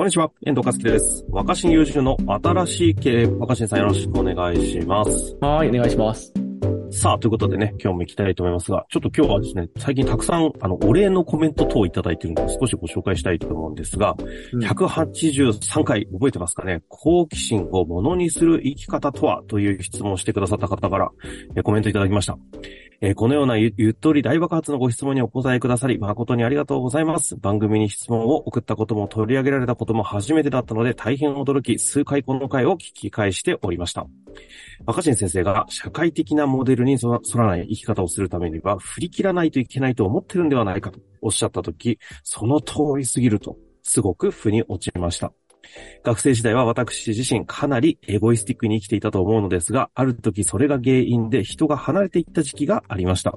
こんにちは、遠藤和樹です。若新友人の新しい経営、若新さんよろしくお願いします。はい、お願いします。さあ、ということでね、今日も行きたいと思いますが、ちょっと今日はですね、最近たくさん、あの、お礼のコメント等をいただいているので、少しご紹介したいと思うんですが、うん183回覚えてますかね？好奇心をものにする生き方とは？という質問をしてくださった方から、えコメントいただきました。えーこのようなゆゆっとり大爆発のご質問にお答えくださり、誠にありがとうございます。番組に質問を送ったことも取り上げられたことも初めてだったので、大変驚き、数回この回を聞き返しておりました。若新先生が社会的なモデルに沿ら沿らない生き方をするためには、振り切らないといけないと思ってるんではないかとおっしゃったとき、その通りすぎると、すごく腑に落ちました。学生時代は私自身かなりエゴイスティックに生きていたと思うのですが、ある時それが原因で人が離れていった時期がありました。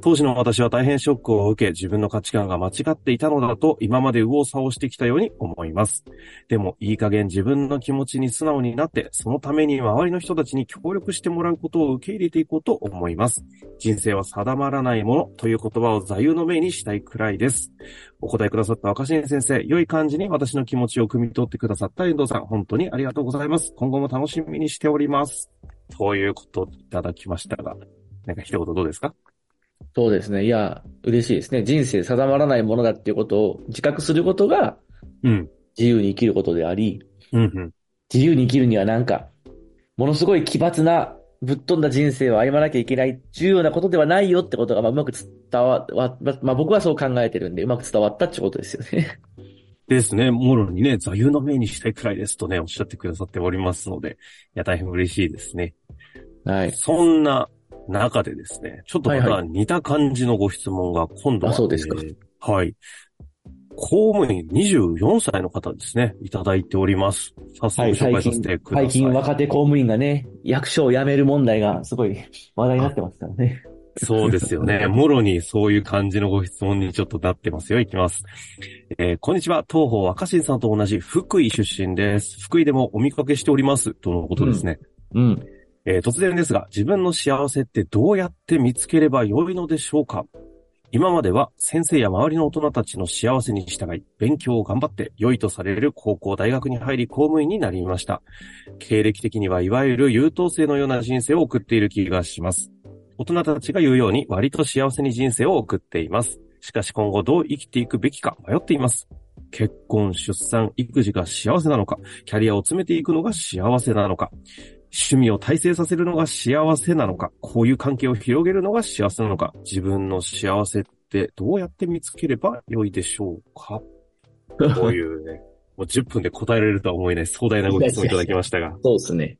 当時の私は大変ショックを受け、自分の価値観が間違っていたのだと、今まで右往左往してきたように思います。でも、いい加減自分の気持ちに素直になって、そのために周りの人たちに協力してもらうことを受け入れていこうと思います。人生は定まらないものという言葉を座右の銘にしたいくらいです。お答えくださった若新先生、良い感じに私の気持ちを汲み取ってくださった遠藤さん、本当にありがとうございます。今後も楽しみにしております。ということをいただきましたが、なんか一言どうですか？そうですね。いや、嬉しいですね。人生定まらないものだっていうことを自覚することがうん。自由に生きることであり、うんうん。自由に生きるにはなんか、ものすごい奇抜な、ぶっ飛んだ人生を歩まなきゃいけない重要なことではないよってことが、まあ、うまく伝わ、わまあ、僕はそう考えてるんで、うまく伝わったってことですよね。ですね。もろにね、座右の銘にしたいくらいですとね、おっしゃってくださっておりますので、いや、大変嬉しいですね。はい。そんな中でですね、ちょっとまたはいは似た感じのご質問が今度は、あそうですかえーはい。公務員24歳の方ですね、いただいております。早速はい、紹最近介させて、ください。最近若手公務員がね、役所を辞める問題がすごい話題になってますからね。そうですよね。もろにそういう感じのご質問にちょっとなってますよ。いきます。えーこんにちは。東方若新さんと同じ福井出身です。福井でもお見かけしております。とのことですね。うん。えー突然ですが、自分の幸せってどうやって見つければよいのでしょうか？今までは先生や周りの大人たちの幸せに従い、勉強を頑張って良いとされる高校、大学に入り公務員になりました。経歴的にはいわゆる優等生のような人生を送っている気がします。大人たちが言うように割と幸せに人生を送っています。しかし今後どう生きていくべきか迷っています。結婚、出産、育児が幸せなのか、キャリアを詰めていくのが幸せなのか、趣味を大成させるのが幸せなのか、こういう関係を広げるのが幸せなのか、自分の幸せってどうやって見つければ良いでしょうか？こういうね、もう10分で答えられるとは思えない壮大なご質問いただきましたが。そうですね。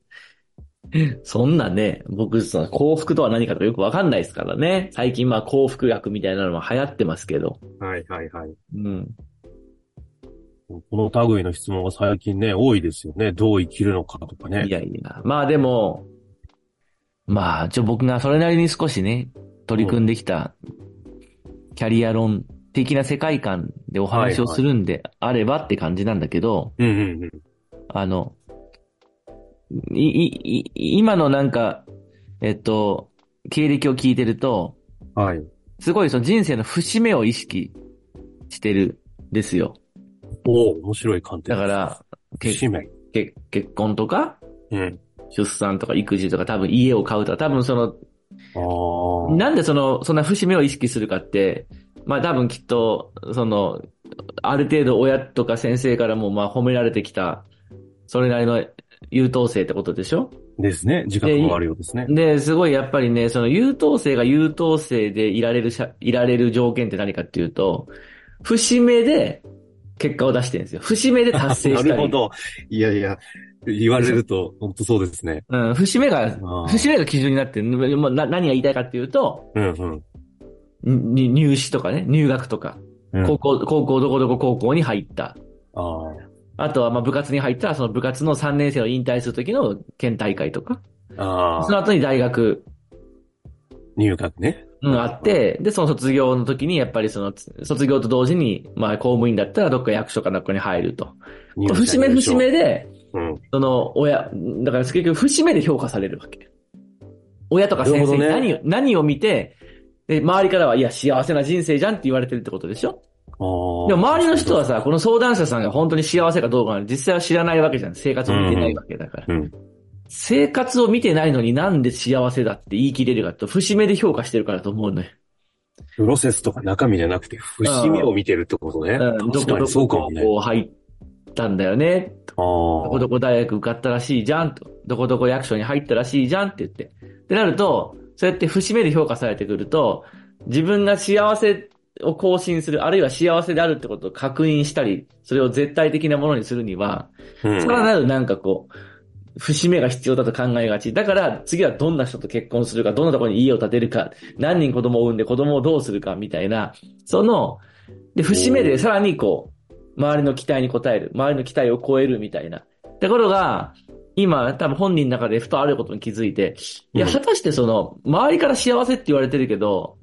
そんなね、僕、その幸福とは何かとかよくわかんないですからね。最近まあ幸福学みたいなのも流行ってますけど。はいはいはい。うん。この類の質問が最近ね、多いですよね。どう生きるのかとかね。いやいや。まあでも、まあ、ちょ、僕がそれなりに少しね、取り組んできた、キャリア論的な世界観でお話をするんであればって感じなんだけど。あの、い、い、い今のなんか、えっと、経歴を聞いてると、はい。すごいその人生の節目を意識してるんですよ。おお面白い観点。だから、け使命。け結婚とか、うん。出産とか育児とか多分家を買うとか、多分その、ああ。なんでその、そんな節目を意識するかって、まあ多分きっと、その、ある程度親とか先生からもまあ褒められてきた、それなりの優等生ってことでしょ？ですね。自覚もあるようですね。で、すごいやっぱりね、その優等生が優等生でいられるしゃ、いられる条件って何かっていうと、節目で結果を出してるんですよ。節目で達成なしたり。るほど。いやいや、言われると、本当そうですね。うん、節目が、節目が基準になってる。もうな何が言いたいかっていうと、うんうん。に入試とかね、入学とか、うん高校、高校どこどこ高校に入った。ああ。あとはまあ部活に入ったら、その部活の3年生を引退する時の県大会とか、ああ。その後に大学、入学ね。うん、あって、で、その卒業の時に、やっぱりその、卒業と同時に、まあ公務員だったらどっか役所かどっかに入ると。節目節目で、うん。その、親、だから結局節目で評価されるわけ。親とか先生になるほどね何を、何を見て、で、周りからは、いや、幸せな人生じゃんって言われてるってことでしょ？もでも周りの人はさ、この相談者さんが本当に幸せかどうか実際は知らないわけじゃん。生活を見てないわけだから。うん。生活を見てないのになんで幸せだって言い切れるかと、節目で評価してるからと思うのよ。プロセスとか中身じゃなくて、節目を見てるってことね。確かにこどこそうかもね。こう入ったんだよね。あどこどこ大学受かったらしいじゃんと。どこどこ役所に入ったらしいじゃんって言って。ってなると、そうやって節目で評価されてくると、自分が幸せを更新する、あるいは幸せであるってことを確認したり、それを絶対的なものにするには、あ。うん。さらなるなんかこう、節目が必要だと考えがち。だから次はどんな人と結婚するか、どんなところに家を建てるか、何人子供を産んで子供をどうするかみたいな、その、で、節目でさらにこう、周りの期待に応える、周りの期待を超えるみたいな。ところが、今、多分本人の中でふとあることに気づいて、いや、うん果たしてその、周りから幸せって言われてるけど、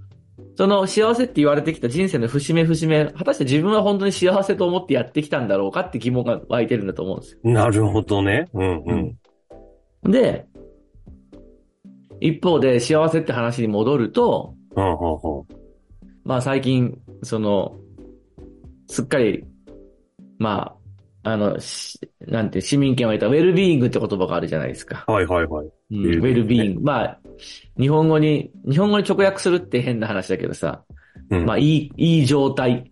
その幸せって言われてきた人生の節目節目、果たして自分は本当に幸せと思ってやってきたんだろうかって疑問が湧いてるんだと思うんですよ。なるほどね。うんうん。で、一方で幸せって話に戻ると。まあ最近、その、すっかり、まあ、あの、しなんて、市民権を得たウェルビーイングって言葉があるじゃないですか。はいはいはい。うん、ウェルビーイングねウェルビーイング。まあ、日本語に、日本語に直訳するって変な話だけどさ、うん。まあいい、いい状態。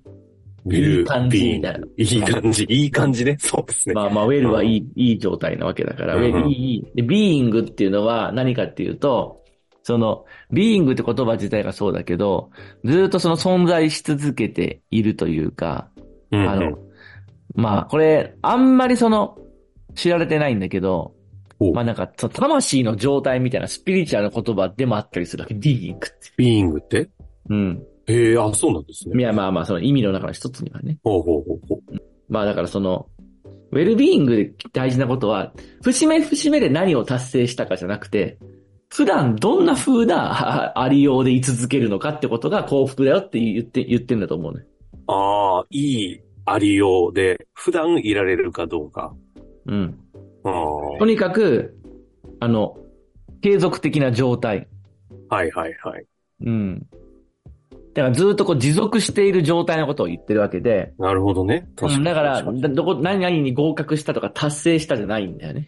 いい感じみたいな。いい感じ、いい感じね。そうですね。まあまあ、ウェルはいい、いい状態なわけだから、うんウェルいい。で、ビーイングっていうのは何かっていうと、その、ビーイングって言葉自体がそうだけど、ずっとその存在し続けているというか、うんうんあの、まあ、これ、あんまりその、知られてないんだけどお、まあなんか、魂の状態みたいなスピリチュアルな言葉でもあったりするわけ。ビーイングって。ビーイングって？うん。へえ、あ、そうなんですいね。や、まあまあ、その意味の中の一つにはね。ほうほうほうほう。まあだからその、ウェルビーイングで大事なことは、節目節目で何を達成したかじゃなくて、普段どんな風なありようで居続けるのかってことが幸福だよって言って、言ってんだと思うね。ああ、いいありようで、普段いられるかどうか。うん。あとにかく、あの、継続的な状態。あ、はいはいはい。うん。だからずっとこう持続している状態のことを言ってるわけで、なるほどね。確かに。うんだから、どこ、何々に合格したとか達成したじゃないんだよね。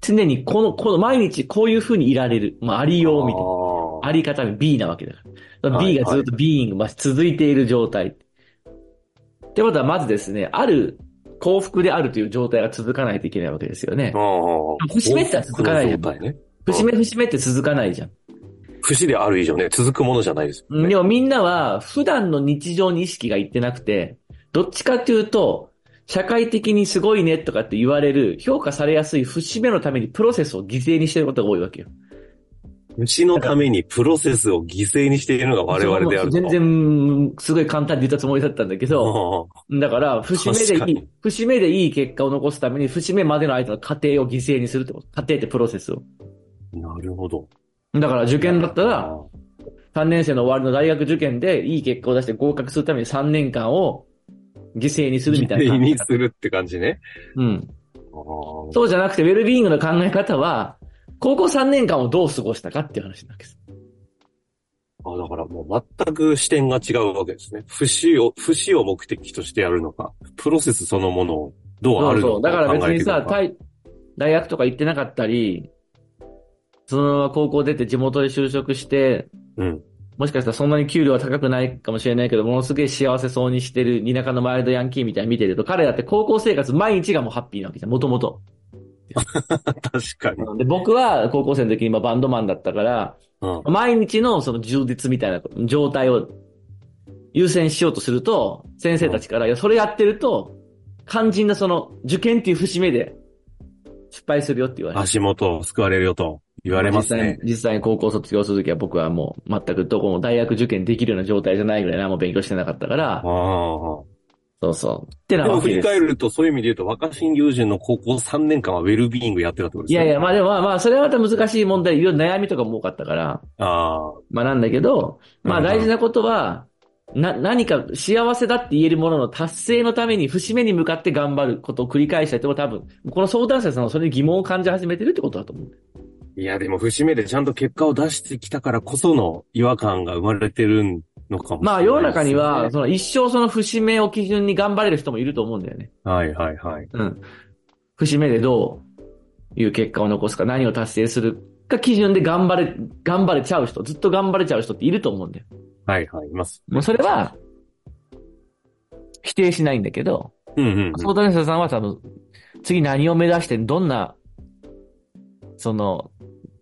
常にこの、この毎日こういう風にいられる。まあ、ありようみたいな。ああり方が B なわけだから。はい B がずっとビーイング、まあ、続いている状態。ってことは、まずですね、ある幸福であるという状態が続かないといけないわけですよね。節目って続かないじゃんね。節目節目って続かないじゃん。節である以上ね、続くものじゃないですよね。でもみんなは普段の日常に意識がいってなくて、どっちかっていうと、社会的にすごいねとかって言われる、評価されやすい節目のためにプロセスを犠牲にしてることが多いわけよ。虫のためにプロセスを犠牲にしているのが我々であると。全然、すごい簡単に言ったつもりだったんだけど、あだから、節目でいい、節目でいい結果を残すために、節目までの間の過程を犠牲にするってこと。過程ってプロセスを。あなるほど。だから受験だったら、あ3年生の終わりの大学受験でいい結果を出して合格するために3年間を犠牲にするみたいな。犠牲にするって感じね。うん。そうじゃなくて、ウェルビーイングの考え方は、高校3年間をどう過ごしたかっていう話なわけです。あ、だからもう全く視点が違うわけですね。節を、節を目的としてやるのか、プロセスそのものをどうあるのそうそう。だから別にさ、大学とか行ってなかったり、そのまま高校出て地元で就職して、うん。もしかしたらそんなに給料は高くないかもしれないけど、ものすげえ幸せそうにしてる田舎のマイルドヤンキーみたいに見てると、彼だって高校生活毎日がもうハッピーなわけじゃん、もともと。確かに。で、僕は高校生の時に今バンドマンだったから、うん。毎日のその充実みたいな状態を優先しようとすると、先生たちから、いや、それやってると、肝心なその受験っていう節目で失敗するよって言われて。足元を救われるよと言われますね。実際に、実際に高校卒業するときは僕はもう全くどこも大学受験できるような状態じゃないぐらい何も勉強してなかったからあ、あ。そうそう。ってなでも振りわけです。返ると、そういう意味で言うと、若新友人の高校3年間はウェルビーイングやってたってことですね。いやいや、まあでもまあまあ、それはまた難しい問題、いろいろ悩みとかも多かったから、ああ。まあなんだけど、まあ大事なことは、な、何か幸せだって言えるものの達成のために節目に向かって頑張ることを繰り返した人も多分、この相談者さんはそれに疑問を感じ始めてるってことだと思う。いや、でも節目でちゃんと結果を出してきたからこその違和感が生まれてるんのかもしれない、まあ世の中には、その一生その節目を基準に頑張れる人もいると思うんだよね。はいはいはい。うん。節目でどういう結果を残すか、何を達成するか基準で頑張れ、頑張れちゃう人、ずっと頑張れちゃう人っていると思うんだよ。はいはい、います。もうそれは、否定しないんだけど、うんうん、うん。相談者さんは多分、次何を目指して、どんな、その、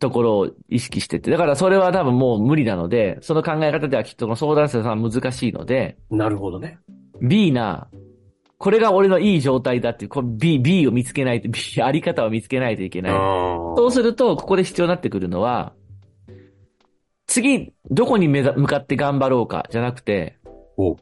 ところを意識してって。だからそれは多分もう無理なので、その考え方ではきっとこの相談者さんは難しいので、なるほどね。B な、これが俺のいい状態だっていう、B、B を見つけないと、B、あり方を見つけないといけない。あそうすると、ここで必要になってくるのは、次、どこに目ざ向かって頑張ろうか、じゃなくて、お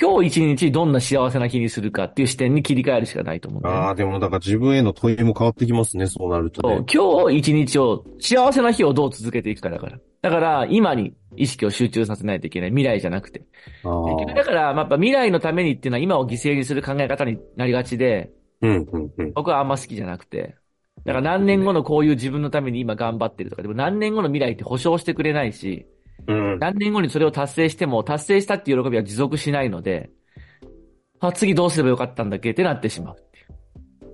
今日一日どんな幸せな日にするかっていう視点に切り替えるしかないと思うねああ、でもだから自分への問いも変わってきますね、そうなるとね。今日一日を、幸せな日をどう続けていくかだから。だから、今に意識を集中させないといけない。未来じゃなくて。だから、まあやっぱ未来のためにっていうのは今を犠牲にする考え方になりがちで、うんうんうん。僕はあんま好きじゃなくて。だから何年後のこういう自分のために今頑張ってるとか、でも何年後の未来って保証してくれないし、うん。何年後にそれを達成しても、達成したっていう喜びは持続しないので、あ、次どうすればよかったんだっけってなってしまう。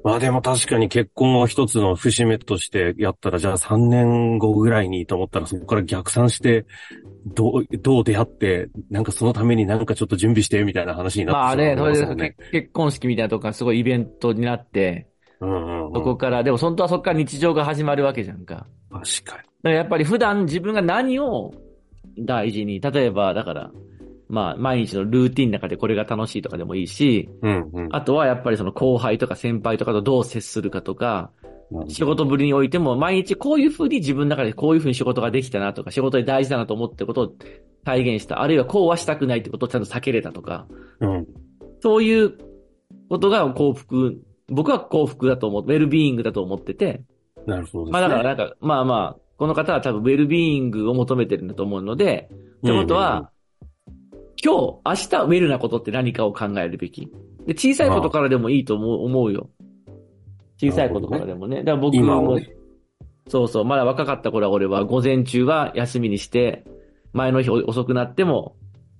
まあでも確かに結婚を一つの節目としてやったら、じゃあ3年後ぐらいにと思ったら、そこから逆算して、どう、どう出会って、なんかそのためになんかちょっと準備して、みたいな話になまあってね、それでますもんね。結結婚式みたいなとこがすごいイベントになって、うんうんうん。そこから、でも本当はそこから日常が始まるわけじゃんか。確かに。だからやっぱり普段自分が何を大事に、例えば、だから、まあ、毎日のルーティンの中でこれが楽しいとかでもいいし、うんうん。あとはやっぱりその後輩とか先輩とかとどう接するかとか、仕事ぶりにおいても毎日こういうふうに自分の中でこういうふうに仕事ができたなとか、仕事で大事だなと思ってることを体現した。あるいはこうはしたくないってことをちゃんと避けれたとか、うん。そういうことが幸福、僕は幸福だと思う、ウェルビーイングだと思ってて、なるほどね。まあだからなんか、まあまあ、この方は多分ウェルビーイングを求めてるんだと思うので、ってことは、今日、明日ウェルなことって何かを考えるべき？で、小さいことからでもいいと思う思うよ。小さいことからでもね。だから僕も、ね。そうそう、まだ若かった頃は俺は午前中は休みにして、前の日遅くなっても、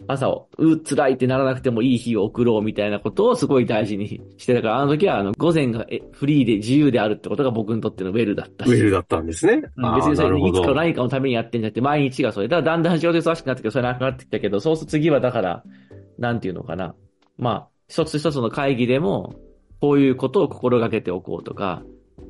朝を、う、辛いってならなくてもいい日を送ろうみたいなことをすごい大事に してたから、あの時はあの、午前がえフリーで自由であるってことが僕にとってのウェルだったし。ウェルだったんですね。うん別にそれいつかど。何かのためにやってんじゃなくて、毎日がそれ。だからだんだん仕事忙しくなってきて、それなくなってきたけど、そうすると次はだから、なんていうのかな。まあ、一つ一つの会議でも、こういうことを心がけておこうとか、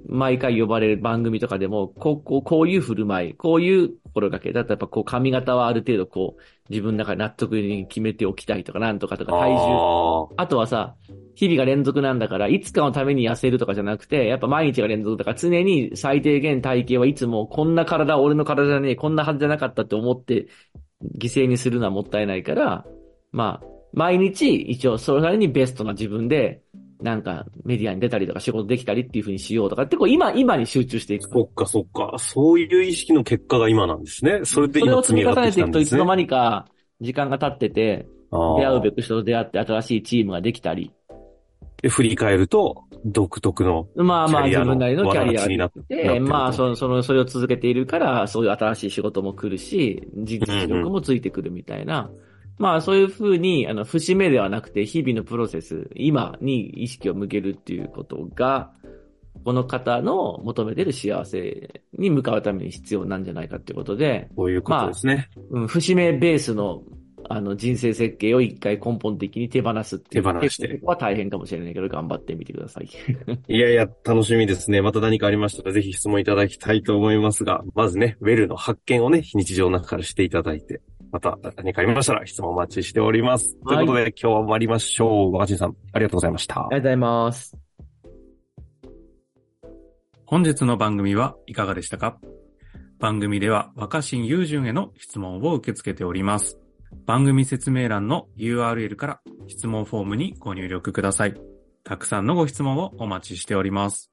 毎回呼ばれる番組とかでも、こう、こう、こういう振る舞い、こういう心がけ。だったらやっぱこう髪型はある程度こう、自分の中で納得に決めておきたいとか、なんとかとか、体重。ああとはさ、日々が連続なんだから、いつかのために痩せるとかじゃなくて、やっぱ毎日が連続だから、常に最低限体型はいつも、こんな体、俺の体じゃねえ、こんなはずじゃなかったって思って、犠牲にするのはもったいないから、まあ、毎日、一応、それなりにベストな自分で、なんか、メディアに出たりとか仕事できたりっていう風にしようとかって、こう、今、今に集中していく。そっかそっか。そういう意識の結果が今なんですね。それでそれを積み今積み上がっ重ねていくと、てきたんですねいつの。間にか、時間が経ってて、出会うべく人と出会って新しいチームができたり、で、振り返ると、独特のまあまあ自分なりのキャリアになってまあ、その、その、それを続けているから、そういう新しい仕事も来るし、実力もついてくるみたいな。まあ、そういうふうに、あの、節目ではなくて、日々のプロセス、今に意識を向けるっていうことが、この方の求めてる幸せに向かうために必要なんじゃないかっていうことで、こういうことですね。うん、節目ベースの、あの、人生設計を一回根本的に手放すっていう。手放しては大変かもしれないけど、頑張ってみてください。いやいや、楽しみですね。また何かありましたら、ぜひ質問いただきたいと思いますが、まずね、ウェルの発見をね、日常の中からしていただいて、また何かありましたら質問お待ちしております。はいということで、今日は終わりましょう。若新さん、ありがとうございましたありが。とうございます。本日の番組はいかがでしたか？番組では若新雄純への質問を受け付けております。番組説明欄の URL から質問フォームにご入力ください。たくさんのご質問をお待ちしております。